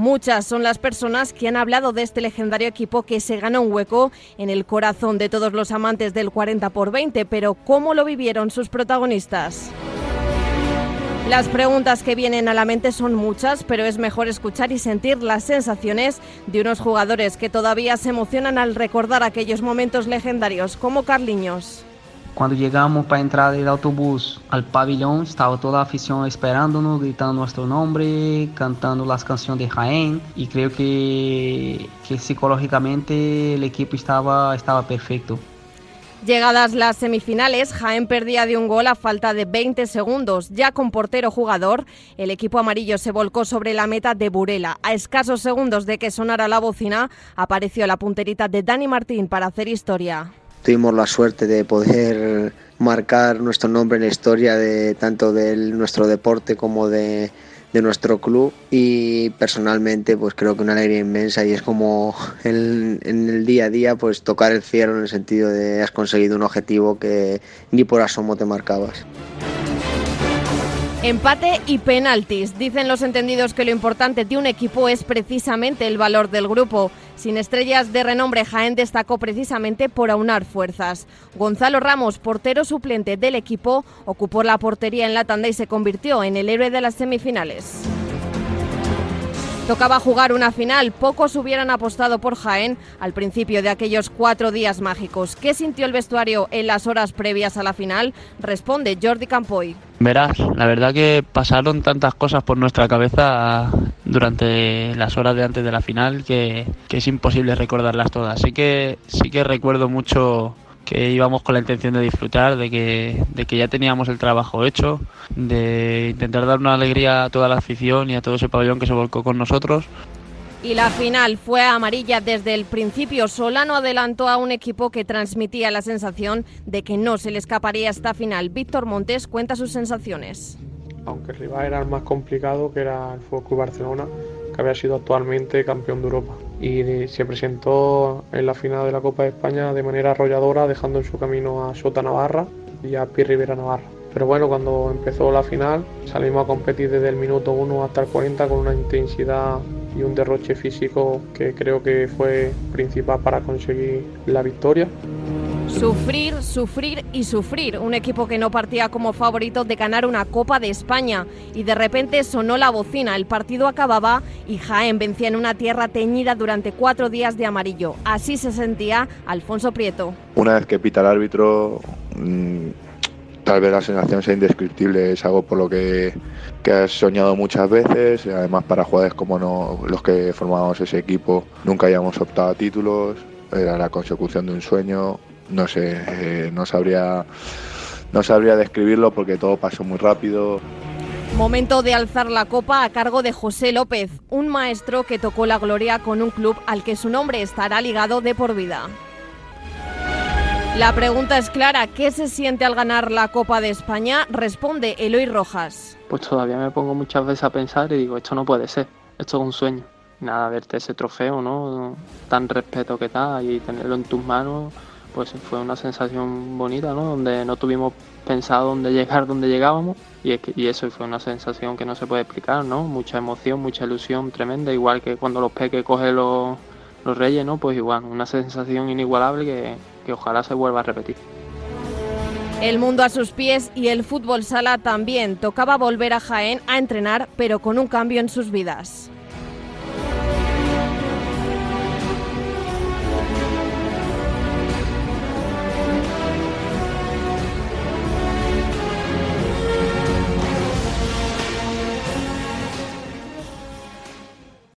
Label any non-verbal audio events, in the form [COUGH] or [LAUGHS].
Muchas son las personas que han hablado de este legendario equipo que se ganó un hueco en el corazón de todos los amantes del 40 por 20, pero ¿cómo lo vivieron sus protagonistas? Las preguntas que vienen a la mente son muchas, pero es mejor escuchar y sentir las sensaciones de unos jugadores que todavía se emocionan al recordar aquellos momentos legendarios, como Carliños. Cuando llegamos para entrar del autobús al pabellón, estaba toda la afición esperándonos, gritando nuestro nombre, cantando las canciones de Jaén y creo que, que psicológicamente el equipo estaba, estaba perfecto. Llegadas las semifinales, Jaén perdía de un gol a falta de 20 segundos. Ya con portero jugador, el equipo amarillo se volcó sobre la meta de Burela. A escasos segundos de que sonara la bocina, apareció la punterita de Dani Martín para hacer historia. Tuvimos la suerte de poder marcar nuestro nombre en la historia de tanto de nuestro deporte como de, de nuestro club y personalmente pues creo que una alegría inmensa y es como en, en, el día a día pues tocar el cielo en el sentido de has conseguido un objetivo que ni por asomo te marcabas. Empate y penaltis. Dicen los entendidos que lo importante de un equipo es precisamente el valor del grupo. Sin estrellas de renombre, Jaén destacó precisamente por aunar fuerzas. Gonzalo Ramos, portero suplente del equipo, ocupó la portería en la tanda y se convirtió en el héroe de las semifinales. Tocaba jugar una final, pocos hubieran apostado por Jaén al principio de aquellos cuatro días mágicos. ¿Qué sintió el vestuario en las horas previas a la final? Responde Jordi Campoy. Verás, la verdad que pasaron tantas cosas por nuestra cabeza durante las horas de antes de la final que, es imposible recordarlas todas. Así que sí que recuerdo mucho que íbamos con la intención de disfrutar, de que, de que ya teníamos el trabajo hecho, de intentar dar una alegría a toda la afición y a todo ese pabellón que se volcó con nosotros. Y la final fue amarilla desde el principio. Solano adelantó a un equipo que transmitía la sensación de que no se le escaparía esta final. Víctor Montes cuenta sus sensaciones. Aunque el rival era el más complicado, que era el Fútbol Barcelona, que había sido actualmente campeón de Europa y se presentó en la final de la Copa de España de manera arrolladora, dejando en su camino a Sota Navarra y a Pi Rivera Navarra. Pero bueno, cuando empezó la final salimos a competir desde el minuto 1 hasta el 40 con una intensidad y un derroche físico que creo que fue principal para conseguir la victoria. Sufrir, sufrir y sufrir. Un equipo que no partía como favorito de ganar una Copa de España. Y de repente sonó la bocina. El partido acababa y Jaén vencía en una tierra teñida durante cuatro días de amarillo. Así se sentía Alfonso Prieto. Una vez que pita el árbitro, mmm, tal vez la sensación sea indescriptible. Es algo por lo que, que has soñado muchas veces. Además, para jugadores como no, los que formábamos ese equipo, nunca habíamos optado a títulos. Era la consecución de un sueño no sé, eh, no sabría no sabría describirlo porque todo pasó muy rápido. Momento de alzar la copa a cargo de José López, un maestro que tocó la gloria con un club al que su nombre estará ligado de por vida. La pregunta es clara, ¿qué se siente al ganar la Copa de España? Responde Eloy Rojas. Pues todavía me pongo muchas veces a pensar y digo, esto no puede ser, esto es un sueño. Nada, verte ese trofeo, ¿no? Tan respeto que da y tenerlo en tus manos, pues fue una sensación bonita, ¿no? Donde no tuvimos pensado dónde [LAUGHS] llegar, dónde llegábamos y, es que, y eso fue una sensación que no se puede explicar, ¿no? Mucha emoción, mucha ilusión tremenda, igual que cuando los peques cogen los, los reyes, ¿no? Pues igual, una sensación inigualable que, que ojalá se vuelva a repetir. El mundo a sus pies y el fútbol sala también. Tocaba volver a Jaén a entrenar, pero con un cambio en sus vidas.